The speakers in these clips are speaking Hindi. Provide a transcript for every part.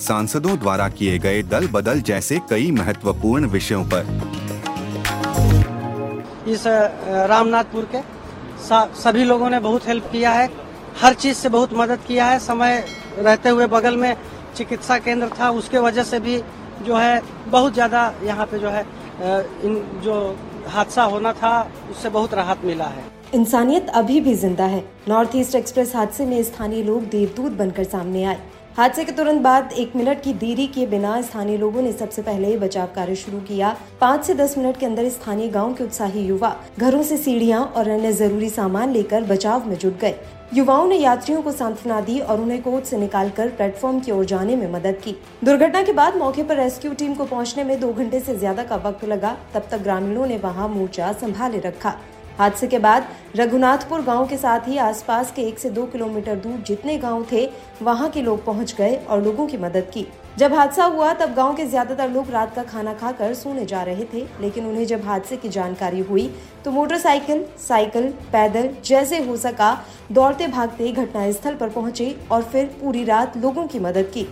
सांसदों द्वारा किए गए दल बदल जैसे कई महत्वपूर्ण विषयों पर। इस रामनाथपुर के सभी लोगों ने बहुत हेल्प किया है। हर चीज़ से बहुत मदद किया है। समय रहते हुए बगल में चिकित्सा केंद्र था। उसके वजह से भी जो है बहुत ज़्यादा यहाँ पे जो है इन जो हादसा होना था उससे बहुत राहत मिला है। इंसानियत अभी भी ज़िंदा है। नॉर्थ ईस्ट एक्सप्रेस हादसे में स्थानीय लोग देवदूत बनकर सामने आए। हादसे के तुरंत बाद एक मिनट की देरी के बिना स्थानीय लोगों ने सबसे पहले बचाव कार्य शुरू किया। पाँच से दस मिनट के अंदर स्थानीय गाँव के उत्साही युवा घरों से सीढ़ियाँ और अन्य ज़रूरी सामान लेकर बचाव में जुट गए। युवाओं ने यात्रियों को सांत्वना दी और उन्हें कोच से निकालकर प्लेटफॉर्म की ओर जाने में मदद की। दुर्घटना के बाद मौके पर रेस्क्यू टीम को पहुँचने में दो घंटे से ज़्यादा का वक्त लगा, तब तक ग्रामीणों ने वहाँ मोर्चा संभाले रखा। हादसे के बाद रघुनाथपुर गाँव के साथ ही आसपास के एक से दो किलोमीटर दूर जितने गाँव थे, वहाँ के लोग पहुँच गए और लोगों की मदद की। जब हादसा हुआ, तब गाँव के ज़्यादातर लोग रात का खाना खाकर सोने जा रहे थे, लेकिन उन्हें जब हादसे की जानकारी हुई तो मोटरसाइकिल, साइकिल, पैदल जैसे हो सका दौड़ते भागते घटनास्थल पर पहुँचे और फिर पूरी रात लोगों की मदद की।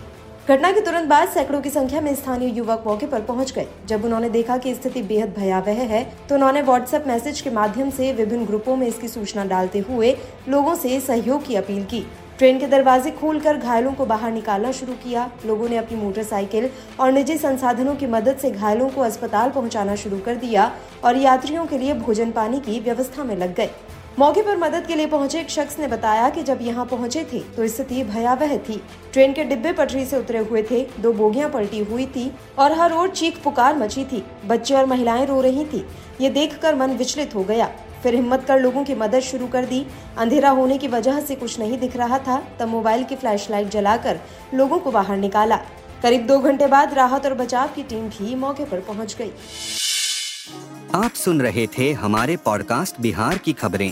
घटना के तुरंत बाद सैकड़ों की संख्या में स्थानीय युवक मौके पर पहुँच गए। जब उन्होंने देखा कि स्थिति बेहद भयावह है तो उन्होंने व्हाट्सएप मैसेज के माध्यम से विभिन्न ग्रुपों में इसकी सूचना डालते हुए लोगों से सहयोग की अपील की। ट्रेन के दरवाजे खोलकर घायलों को बाहर निकालना शुरू किया। लोगों ने अपनी मोटरसाइकिल और निजी संसाधनों की मदद से घायलों को अस्पताल पहुंचाना शुरू कर दिया और यात्रियों के लिए भोजन पानी की व्यवस्था में लग गए। मौके पर मदद के लिए पहुँचे एक शख्स ने बताया कि जब यहाँ पहुँचे थे तो स्थिति भयावह थी। ट्रेन के डिब्बे पटरी से उतरे हुए थे। दो बोगियाँ पलटी हुई थी और हर ओर चीख पुकार मची थी। बच्चे और महिलाएँ रो रही थी। ये देखकर मन विचलित हो गया। फिर हिम्मत कर लोगों की मदद शुरू कर दी। अंधेरा होने की वजह से कुछ नहीं दिख रहा था। तब मोबाइल की फ्लैशलाइट जलाकर लोगों को बाहर निकाला। करीब दो घंटे बाद राहत और बचाव की टीम भी मौके पर पहुँच गई। आप सुन रहे थे हमारे पॉडकास्ट बिहार की खबरें।